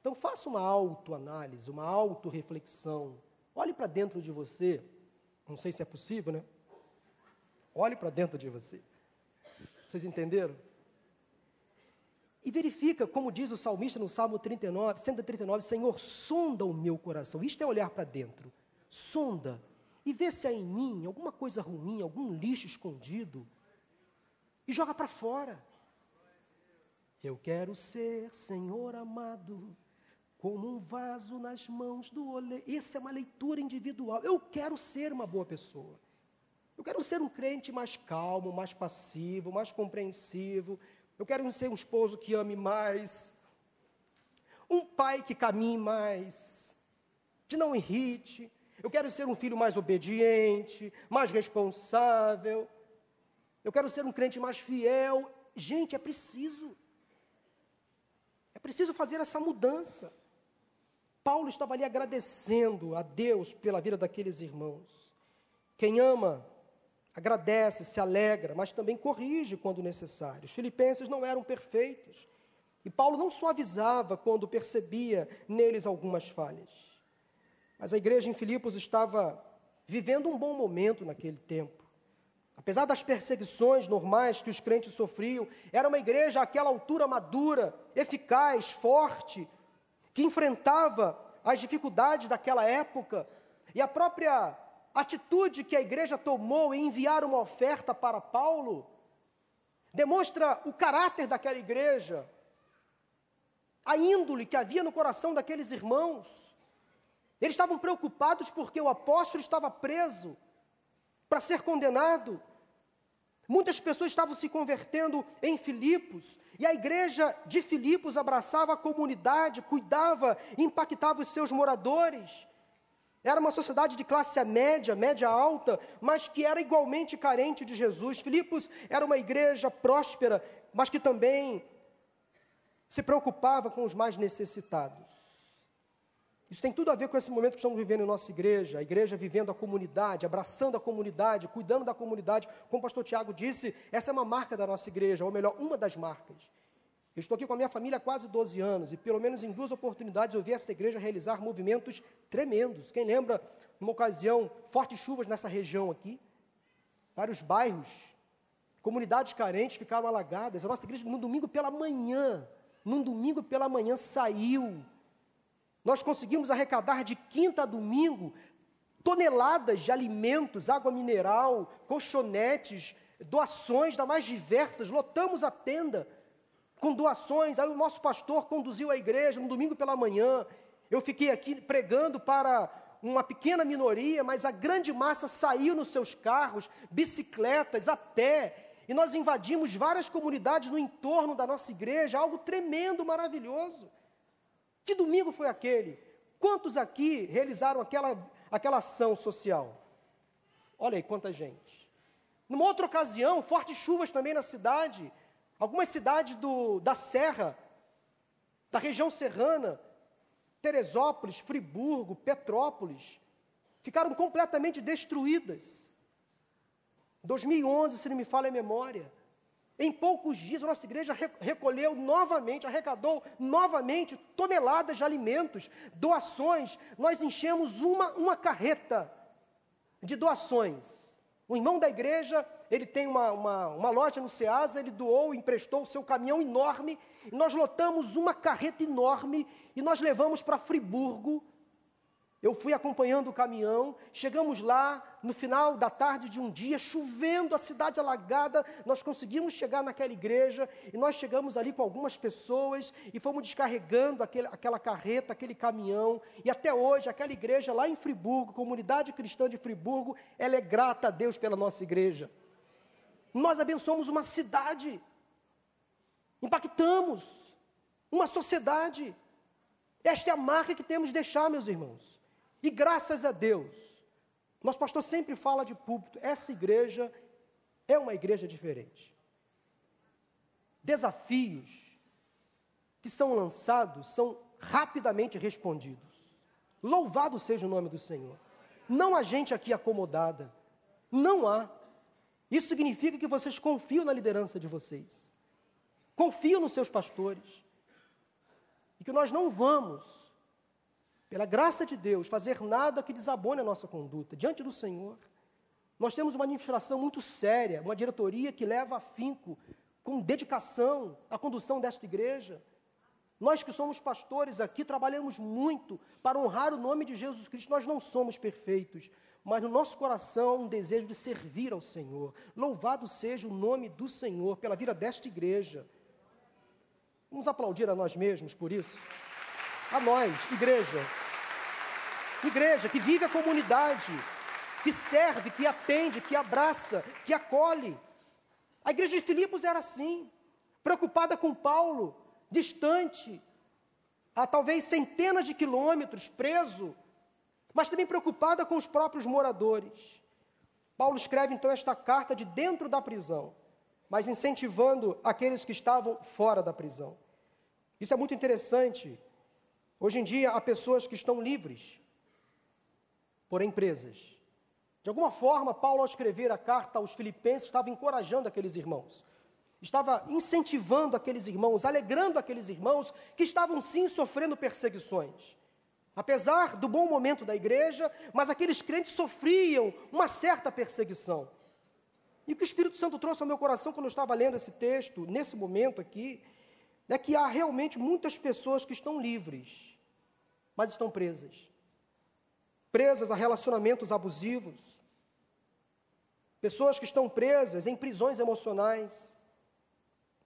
Então faça uma autoanálise, uma autorreflexão. Olhe para dentro de você. Não sei se é possível, né? Olhe para dentro de você. Vocês entenderam? E verifica, como diz o salmista no Salmo 39, 139, Senhor, sonda o meu coração. Isto é olhar para dentro. Sonda. E vê se há em mim alguma coisa ruim, algum lixo escondido. E joga para fora. Eu quero ser, Senhor amado, como um vaso nas mãos do oleiro. Essa é uma leitura individual. Eu quero ser uma boa pessoa. Eu quero ser um crente mais calmo, mais passivo, mais compreensivo. Eu quero ser um esposo que ame mais. Um pai que caminhe mais. Que não irrite. Eu quero ser um filho mais obediente, mais responsável. Eu quero ser um crente mais fiel. Gente, é preciso. É preciso fazer essa mudança. Paulo estava ali agradecendo a Deus pela vida daqueles irmãos. Quem ama, agradece, se alegra, mas também corrige quando necessário. Os filipenses não eram perfeitos. E Paulo não suavizava quando percebia neles algumas falhas. Mas a igreja em Filipos estava vivendo um bom momento naquele tempo. Apesar das perseguições normais que os crentes sofriam, era uma igreja àquela altura madura, eficaz, forte, que enfrentava as dificuldades daquela época. E a própria atitude que a igreja tomou em enviar uma oferta para Paulo demonstra o caráter daquela igreja, a índole que havia no coração daqueles irmãos. Eles estavam preocupados porque o apóstolo estava preso para ser condenado. Muitas pessoas estavam se convertendo em Filipos, e a igreja de Filipos abraçava a comunidade, cuidava, impactava os seus moradores. Era uma sociedade de classe média, média alta, mas que era igualmente carente de Jesus. Filipos era uma igreja próspera, mas que também se preocupava com os mais necessitados. Isso tem tudo a ver com esse momento que estamos vivendo em nossa igreja, a igreja vivendo a comunidade, abraçando a comunidade, cuidando da comunidade. Como o pastor Tiago disse, essa é uma marca da nossa igreja, ou melhor, uma das marcas. Eu estou aqui com a minha família há quase 12 anos e pelo menos em duas oportunidades eu vi esta igreja realizar movimentos tremendos. Quem lembra, numa ocasião, fortes chuvas nessa região aqui, vários bairros, comunidades carentes ficaram alagadas. A nossa igreja, no domingo pela manhã, num domingo pela manhã, saiu nós conseguimos arrecadar de quinta a domingo toneladas de alimentos, água mineral, colchonetes, doações das mais diversas. Lotamos a tenda com doações. Aí o nosso pastor conduziu a igreja no domingo pela manhã. Eu fiquei aqui pregando para uma pequena minoria, mas a grande massa saiu nos seus carros, bicicletas, a pé. E nós invadimos várias comunidades no entorno da nossa igreja, algo tremendo, maravilhoso. Que domingo foi aquele? Quantos aqui realizaram aquela, aquela ação social? Olha aí quanta gente. Numa outra ocasião, fortes chuvas também na cidade. Algumas cidades do, da Serra, da região serrana, Teresópolis, Friburgo, Petrópolis, ficaram completamente destruídas. 2011, se não me falha a memória. Em poucos dias, a nossa igreja recolheu novamente, arrecadou novamente toneladas de alimentos, doações. Nós enchemos uma, uma carreta de doações. O irmão da igreja, ele tem uma, uma, uma loja no Ceasa, ele doou, emprestou o seu caminhão enorme, e nós lotamos uma carreta enorme e nós levamos para Friburgo eu fui acompanhando o caminhão, chegamos lá no final da tarde de um dia, chovendo, a cidade alagada, nós conseguimos chegar naquela igreja e nós chegamos ali com algumas pessoas e fomos descarregando aquele, aquela carreta, aquele caminhão. E até hoje, aquela igreja lá em Friburgo, comunidade cristã de Friburgo, ela é grata a Deus pela nossa igreja. Nós abençoamos uma cidade, impactamos uma sociedade. Esta é a marca que temos de deixar, meus irmãos. E graças a Deus, nosso pastor sempre fala de púlpito, essa igreja é uma igreja diferente. Desafios que são lançados são rapidamente respondidos. Louvado seja o nome do Senhor. Não há gente aqui acomodada. Não há. Isso significa que vocês confiam na liderança de vocês. Confiam nos seus pastores. E que nós não vamos pela graça de Deus, fazer nada que desabone a nossa conduta diante do Senhor. Nós temos uma administração muito séria, uma diretoria que leva afinco, com dedicação, a condução desta igreja. Nós que somos pastores aqui trabalhamos muito para honrar o nome de Jesus Cristo. Nós não somos perfeitos, mas no nosso coração há um desejo de servir ao Senhor. Louvado seja o nome do Senhor pela vida desta igreja. Vamos aplaudir a nós mesmos por isso a nós, igreja. Igreja que vive a comunidade, que serve, que atende, que abraça, que acolhe. A igreja de Filipos era assim, preocupada com Paulo, distante, a talvez centenas de quilômetros, preso, mas também preocupada com os próprios moradores. Paulo escreve então esta carta de dentro da prisão, mas incentivando aqueles que estavam fora da prisão. Isso é muito interessante, Hoje em dia há pessoas que estão livres, porém presas. De alguma forma, Paulo, ao escrever a carta aos Filipenses, estava encorajando aqueles irmãos, estava incentivando aqueles irmãos, alegrando aqueles irmãos que estavam sim sofrendo perseguições. Apesar do bom momento da igreja, mas aqueles crentes sofriam uma certa perseguição. E o que o Espírito Santo trouxe ao meu coração quando eu estava lendo esse texto, nesse momento aqui, é que há realmente muitas pessoas que estão livres, mas estão presas. Presas a relacionamentos abusivos. Pessoas que estão presas em prisões emocionais.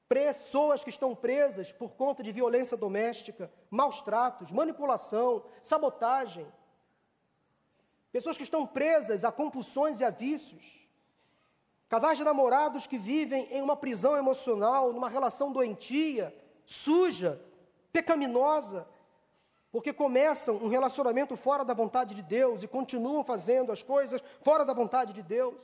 Pessoas que estão presas por conta de violência doméstica, maus tratos, manipulação, sabotagem. Pessoas que estão presas a compulsões e a vícios. Casais de namorados que vivem em uma prisão emocional, numa relação doentia, suja, pecaminosa, porque começam um relacionamento fora da vontade de Deus e continuam fazendo as coisas fora da vontade de Deus.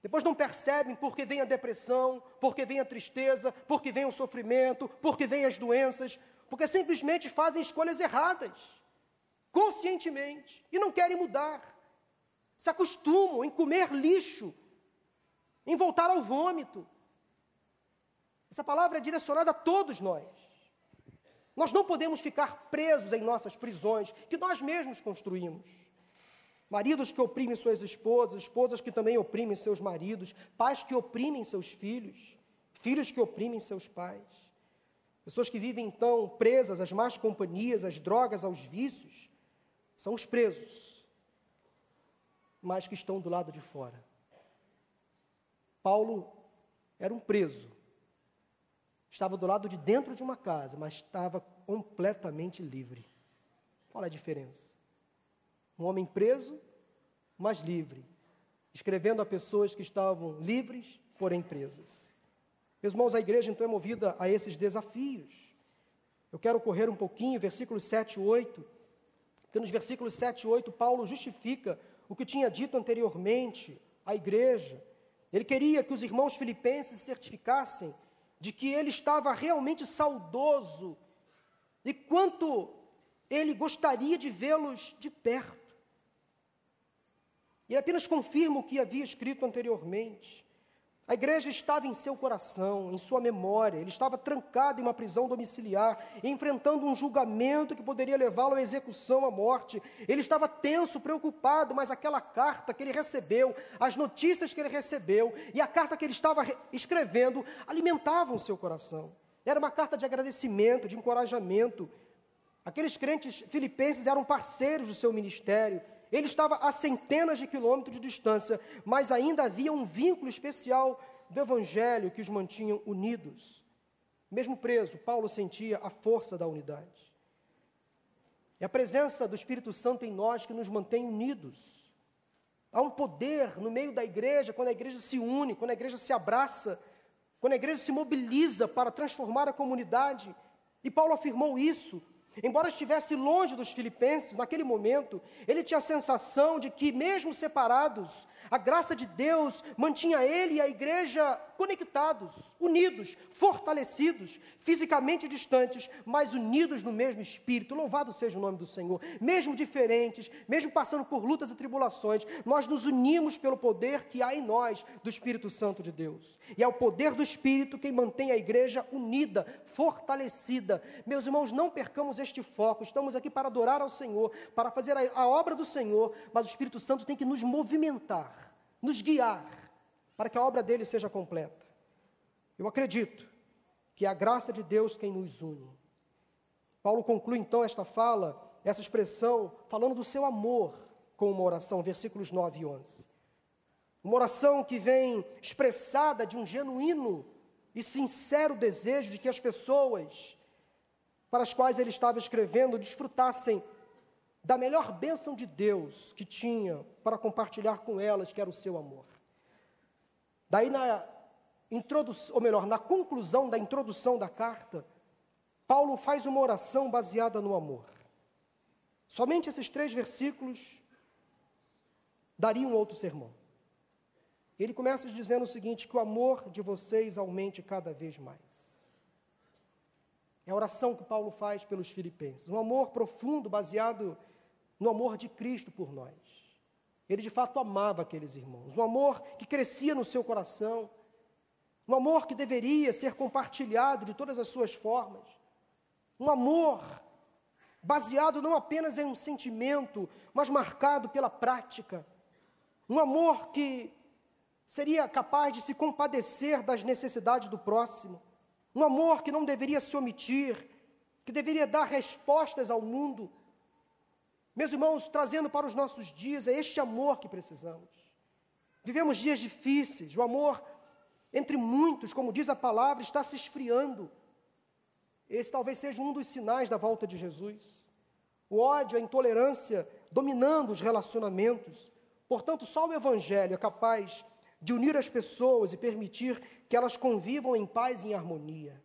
Depois não percebem porque vem a depressão, porque vem a tristeza, porque vem o sofrimento, porque vem as doenças, porque simplesmente fazem escolhas erradas, conscientemente, e não querem mudar. Se acostumam em comer lixo, em voltar ao vômito, essa palavra é direcionada a todos nós. Nós não podemos ficar presos em nossas prisões, que nós mesmos construímos. Maridos que oprimem suas esposas, esposas que também oprimem seus maridos, pais que oprimem seus filhos, filhos que oprimem seus pais. Pessoas que vivem então presas às más companhias, às drogas, aos vícios, são os presos, mas que estão do lado de fora. Paulo era um preso, Estava do lado de dentro de uma casa, mas estava completamente livre. Qual é a diferença? Um homem preso, mas livre, escrevendo a pessoas que estavam livres, porém presas. Meus irmãos, a igreja então é movida a esses desafios. Eu quero correr um pouquinho, versículos 7 e 8, que nos versículos 7 e 8, Paulo justifica o que tinha dito anteriormente à igreja. Ele queria que os irmãos filipenses certificassem de que ele estava realmente saudoso e quanto ele gostaria de vê-los de perto. E apenas confirma o que havia escrito anteriormente. A igreja estava em seu coração, em sua memória, ele estava trancado em uma prisão domiciliar, enfrentando um julgamento que poderia levá-lo à execução, à morte. Ele estava tenso, preocupado, mas aquela carta que ele recebeu, as notícias que ele recebeu e a carta que ele estava escrevendo alimentavam o seu coração. Era uma carta de agradecimento, de encorajamento. Aqueles crentes filipenses eram parceiros do seu ministério, ele estava a centenas de quilômetros de distância, mas ainda havia um vínculo especial do Evangelho que os mantinham unidos. Mesmo preso, Paulo sentia a força da unidade. É a presença do Espírito Santo em nós que nos mantém unidos. Há um poder no meio da igreja, quando a igreja se une, quando a igreja se abraça, quando a igreja se mobiliza para transformar a comunidade. E Paulo afirmou isso Embora estivesse longe dos filipenses, naquele momento, ele tinha a sensação de que, mesmo separados, a graça de Deus mantinha ele e a igreja conectados, unidos, fortalecidos, fisicamente distantes, mas unidos no mesmo espírito. Louvado seja o nome do Senhor. Mesmo diferentes, mesmo passando por lutas e tribulações, nós nos unimos pelo poder que há em nós do Espírito Santo de Deus. E é o poder do Espírito quem mantém a igreja unida, fortalecida. Meus irmãos, não percamos este foco. Estamos aqui para adorar ao Senhor, para fazer a, a obra do Senhor, mas o Espírito Santo tem que nos movimentar, nos guiar para que a obra dele seja completa. Eu acredito que é a graça de Deus quem nos une. Paulo conclui então esta fala, essa expressão, falando do seu amor com uma oração, versículos 9 e 11. Uma oração que vem expressada de um genuíno e sincero desejo de que as pessoas para as quais ele estava escrevendo desfrutassem da melhor bênção de Deus que tinha para compartilhar com elas, que era o seu amor. Daí na introdução, ou melhor, na conclusão da introdução da carta, Paulo faz uma oração baseada no amor. Somente esses três versículos dariam outro sermão. Ele começa dizendo o seguinte: que o amor de vocês aumente cada vez mais. É a oração que Paulo faz pelos filipenses. Um amor profundo, baseado no amor de Cristo por nós. Ele de fato amava aqueles irmãos, um amor que crescia no seu coração, um amor que deveria ser compartilhado de todas as suas formas, um amor baseado não apenas em um sentimento, mas marcado pela prática, um amor que seria capaz de se compadecer das necessidades do próximo, um amor que não deveria se omitir, que deveria dar respostas ao mundo, meus irmãos, trazendo para os nossos dias, é este amor que precisamos. Vivemos dias difíceis, o amor entre muitos, como diz a palavra, está se esfriando. Esse talvez seja um dos sinais da volta de Jesus. O ódio, a intolerância dominando os relacionamentos. Portanto, só o Evangelho é capaz de unir as pessoas e permitir que elas convivam em paz e em harmonia.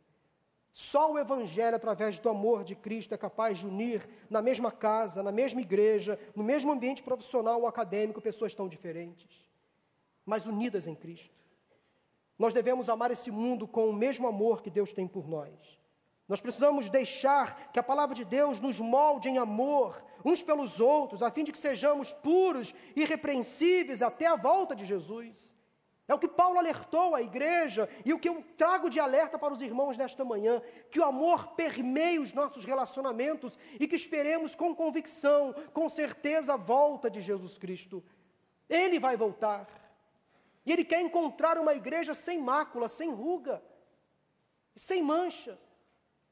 Só o Evangelho, através do amor de Cristo, é capaz de unir na mesma casa, na mesma igreja, no mesmo ambiente profissional ou acadêmico, pessoas tão diferentes, mas unidas em Cristo. Nós devemos amar esse mundo com o mesmo amor que Deus tem por nós. Nós precisamos deixar que a palavra de Deus nos molde em amor uns pelos outros, a fim de que sejamos puros, irrepreensíveis até a volta de Jesus. É o que Paulo alertou à igreja e o que eu trago de alerta para os irmãos nesta manhã: que o amor permeie os nossos relacionamentos e que esperemos com convicção, com certeza, a volta de Jesus Cristo. Ele vai voltar. E ele quer encontrar uma igreja sem mácula, sem ruga, sem mancha,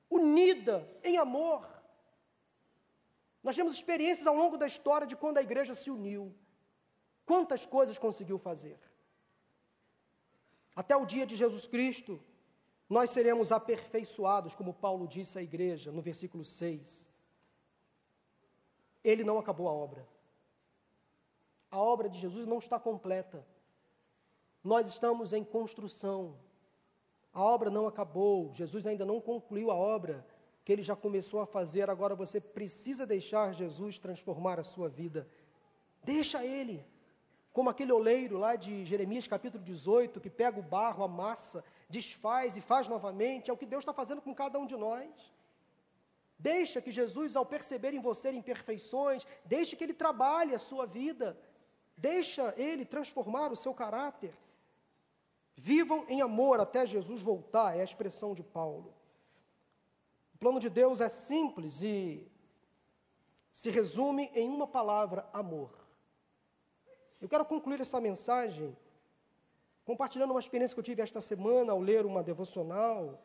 unida em amor. Nós temos experiências ao longo da história de quando a igreja se uniu. Quantas coisas conseguiu fazer? Até o dia de Jesus Cristo, nós seremos aperfeiçoados, como Paulo disse à igreja no versículo 6. Ele não acabou a obra. A obra de Jesus não está completa. Nós estamos em construção. A obra não acabou. Jesus ainda não concluiu a obra que ele já começou a fazer. Agora você precisa deixar Jesus transformar a sua vida. Deixa ele como aquele oleiro lá de Jeremias capítulo 18, que pega o barro, a massa, desfaz e faz novamente, é o que Deus está fazendo com cada um de nós. Deixa que Jesus, ao perceber em você imperfeições, deixe que Ele trabalhe a sua vida, deixa Ele transformar o seu caráter. Vivam em amor até Jesus voltar, é a expressão de Paulo. O plano de Deus é simples e se resume em uma palavra: amor. Eu quero concluir essa mensagem compartilhando uma experiência que eu tive esta semana ao ler uma devocional.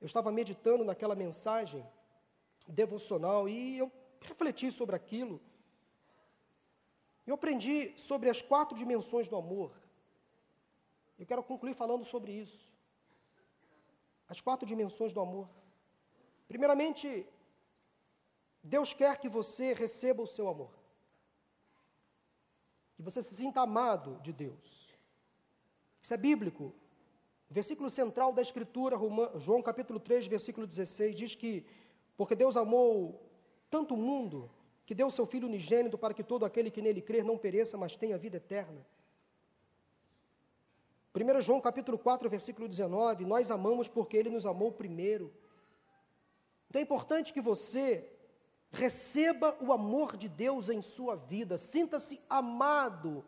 Eu estava meditando naquela mensagem devocional e eu refleti sobre aquilo. Eu aprendi sobre as quatro dimensões do amor. Eu quero concluir falando sobre isso. As quatro dimensões do amor. Primeiramente, Deus quer que você receba o seu amor. Que você se sinta amado de Deus. Isso é bíblico. O versículo central da Escritura, João capítulo 3, versículo 16, diz que, porque Deus amou tanto o mundo, que deu seu Filho unigênito para que todo aquele que nele crer não pereça, mas tenha vida eterna. 1 João capítulo 4, versículo 19, nós amamos porque ele nos amou primeiro. Então é importante que você receba o amor de Deus em sua vida, sinta-se amado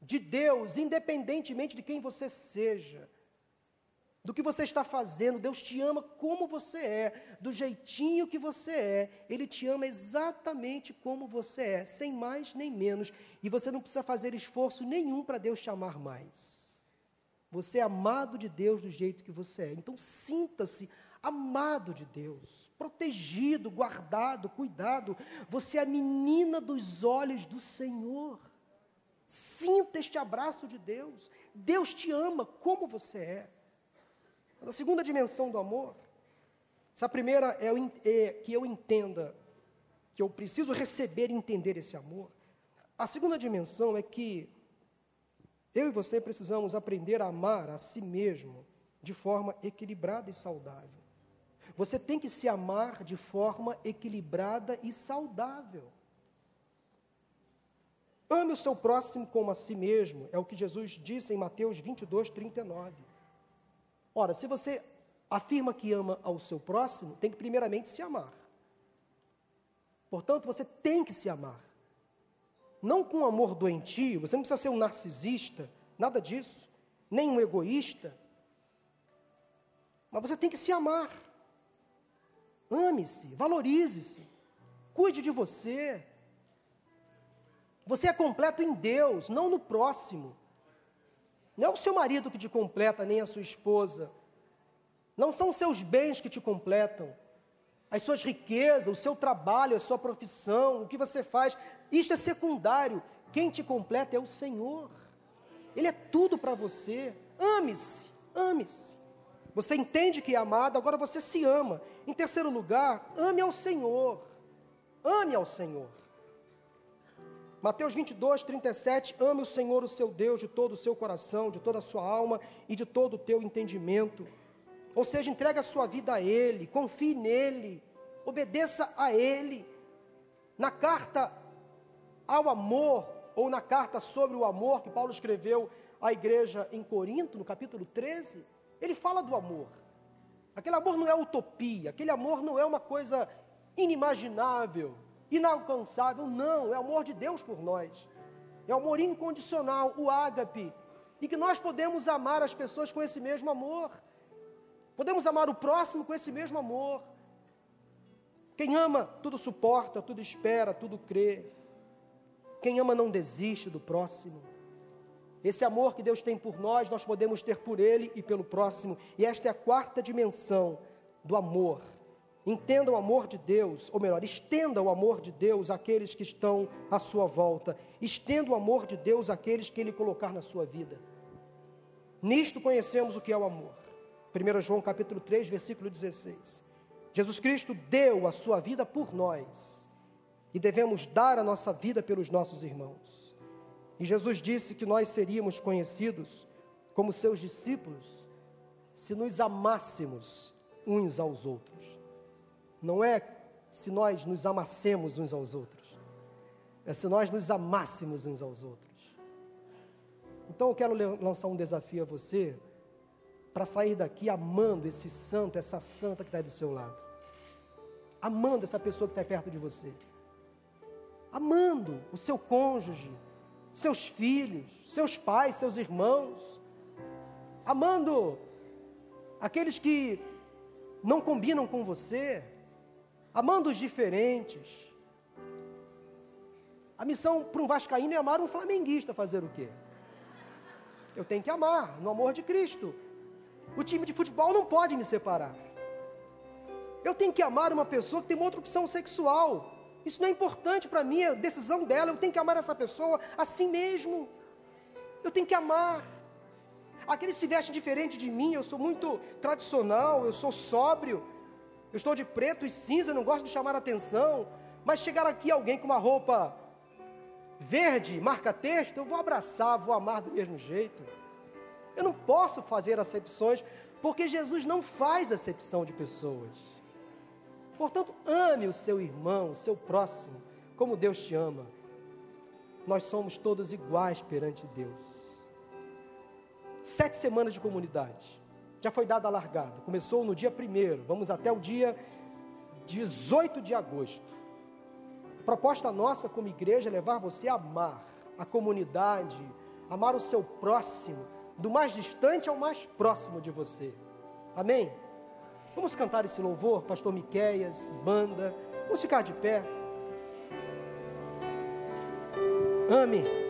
de Deus, independentemente de quem você seja do que você está fazendo. Deus te ama como você é, do jeitinho que você é. Ele te ama exatamente como você é, sem mais nem menos. E você não precisa fazer esforço nenhum para Deus te amar mais. Você é amado de Deus do jeito que você é. Então sinta-se amado de Deus, protegido, guardado, cuidado. Você é a menina dos olhos do Senhor. Sinta este abraço de Deus. Deus te ama como você é. A segunda dimensão do amor, se a primeira é, é que eu entenda que eu preciso receber e entender esse amor, a segunda dimensão é que eu e você precisamos aprender a amar a si mesmo de forma equilibrada e saudável. Você tem que se amar de forma equilibrada e saudável. Ame o seu próximo como a si mesmo, é o que Jesus disse em Mateus 22, 39. Ora, se você afirma que ama ao seu próximo, tem que primeiramente se amar. Portanto, você tem que se amar. Não com amor doentio, você não precisa ser um narcisista, nada disso, nem um egoísta. Mas você tem que se amar. Ame-se, valorize-se, cuide de você. Você é completo em Deus, não no próximo. Não é o seu marido que te completa, nem a sua esposa. Não são os seus bens que te completam. As suas riquezas, o seu trabalho, a sua profissão, o que você faz. Isto é secundário. Quem te completa é o Senhor. Ele é tudo para você. Ame-se, ame-se. Você entende que é amado, agora você se ama. Em terceiro lugar, ame ao Senhor. Ame ao Senhor. Mateus 22, 37, ame o Senhor, o seu Deus, de todo o seu coração, de toda a sua alma e de todo o teu entendimento. Ou seja, entregue a sua vida a Ele, confie nele, obedeça a Ele. Na carta ao amor, ou na carta sobre o amor que Paulo escreveu à igreja em Corinto, no capítulo 13, ele fala do amor. Aquele amor não é utopia, aquele amor não é uma coisa inimaginável inalcançável, não, é amor de Deus por nós. É o amor incondicional, o ágape. E que nós podemos amar as pessoas com esse mesmo amor. Podemos amar o próximo com esse mesmo amor. Quem ama, tudo suporta, tudo espera, tudo crê. Quem ama não desiste do próximo. Esse amor que Deus tem por nós, nós podemos ter por Ele e pelo próximo. E esta é a quarta dimensão do amor Entenda o amor de Deus, ou melhor, estenda o amor de Deus àqueles que estão à sua volta. Estenda o amor de Deus àqueles que Ele colocar na sua vida. Nisto conhecemos o que é o amor. 1 João capítulo 3, versículo 16. Jesus Cristo deu a sua vida por nós e devemos dar a nossa vida pelos nossos irmãos. E Jesus disse que nós seríamos conhecidos como seus discípulos se nos amássemos uns aos outros. Não é se nós nos amassemos uns aos outros, é se nós nos amássemos uns aos outros. Então eu quero lançar um desafio a você para sair daqui amando esse santo, essa santa que está do seu lado, amando essa pessoa que está perto de você, amando o seu cônjuge, seus filhos, seus pais, seus irmãos, amando aqueles que não combinam com você, amando os diferentes. A missão para um vascaíno é amar um flamenguista fazer o quê? Eu tenho que amar no amor de Cristo. O time de futebol não pode me separar. Eu tenho que amar uma pessoa que tem uma outra opção sexual. Isso não é importante para mim, é decisão dela. Eu tenho que amar essa pessoa assim mesmo. Eu tenho que amar. Aqueles se vestem diferente de mim, eu sou muito tradicional, eu sou sóbrio, eu estou de preto e cinza, não gosto de chamar atenção. Mas chegar aqui alguém com uma roupa verde, marca texto, eu vou abraçar, vou amar do mesmo jeito. Eu não posso fazer acepções, porque Jesus não faz acepção de pessoas. Portanto, ame o seu irmão, o seu próximo, como Deus te ama. Nós somos todos iguais perante Deus sete semanas de comunidade. Já foi dada a largada. Começou no dia 1 vamos até o dia 18 de agosto. Proposta nossa como igreja é levar você a amar a comunidade, amar o seu próximo, do mais distante ao mais próximo de você. Amém? Vamos cantar esse louvor, pastor Miqueias, banda. Vamos ficar de pé. Ame.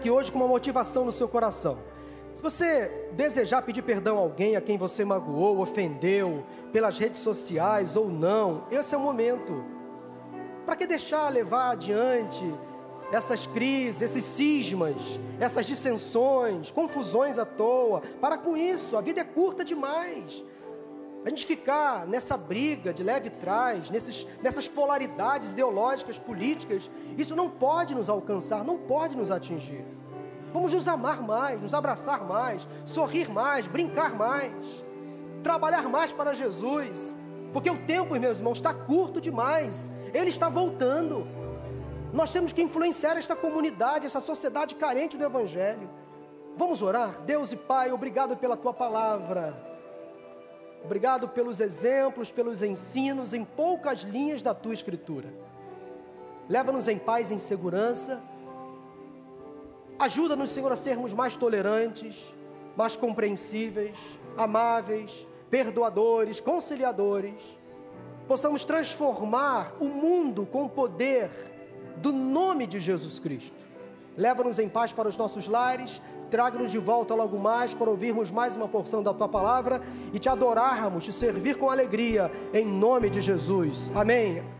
Daqui hoje com uma motivação no seu coração. Se você desejar pedir perdão a alguém a quem você magoou, ofendeu, pelas redes sociais ou não, esse é o momento. Para que deixar levar adiante essas crises, esses cismas, essas dissensões, confusões à toa? Para com isso, a vida é curta demais. A gente ficar nessa briga de leve trás, nesses, nessas polaridades ideológicas, políticas, isso não pode nos alcançar, não pode nos atingir. Vamos nos amar mais, nos abraçar mais, sorrir mais, brincar mais, trabalhar mais para Jesus, porque o tempo, meus irmãos, está curto demais, ele está voltando. Nós temos que influenciar esta comunidade, essa sociedade carente do Evangelho. Vamos orar? Deus e Pai, obrigado pela tua palavra. Obrigado pelos exemplos, pelos ensinos em poucas linhas da tua escritura. Leva-nos em paz e em segurança. Ajuda-nos, Senhor, a sermos mais tolerantes, mais compreensíveis, amáveis, perdoadores, conciliadores. Possamos transformar o mundo com o poder do nome de Jesus Cristo. Leva-nos em paz para os nossos lares, traga-nos de volta logo mais para ouvirmos mais uma porção da tua palavra e te adorarmos, te servir com alegria, em nome de Jesus. Amém.